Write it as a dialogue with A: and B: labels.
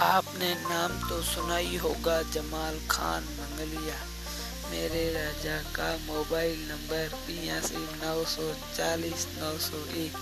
A: आपने नाम तो सुना ही होगा, जमाल खान मंगलिया। मेरे राजा का मोबाइल नंबर पियासी नौ सौ चालीस नौ सौ एक।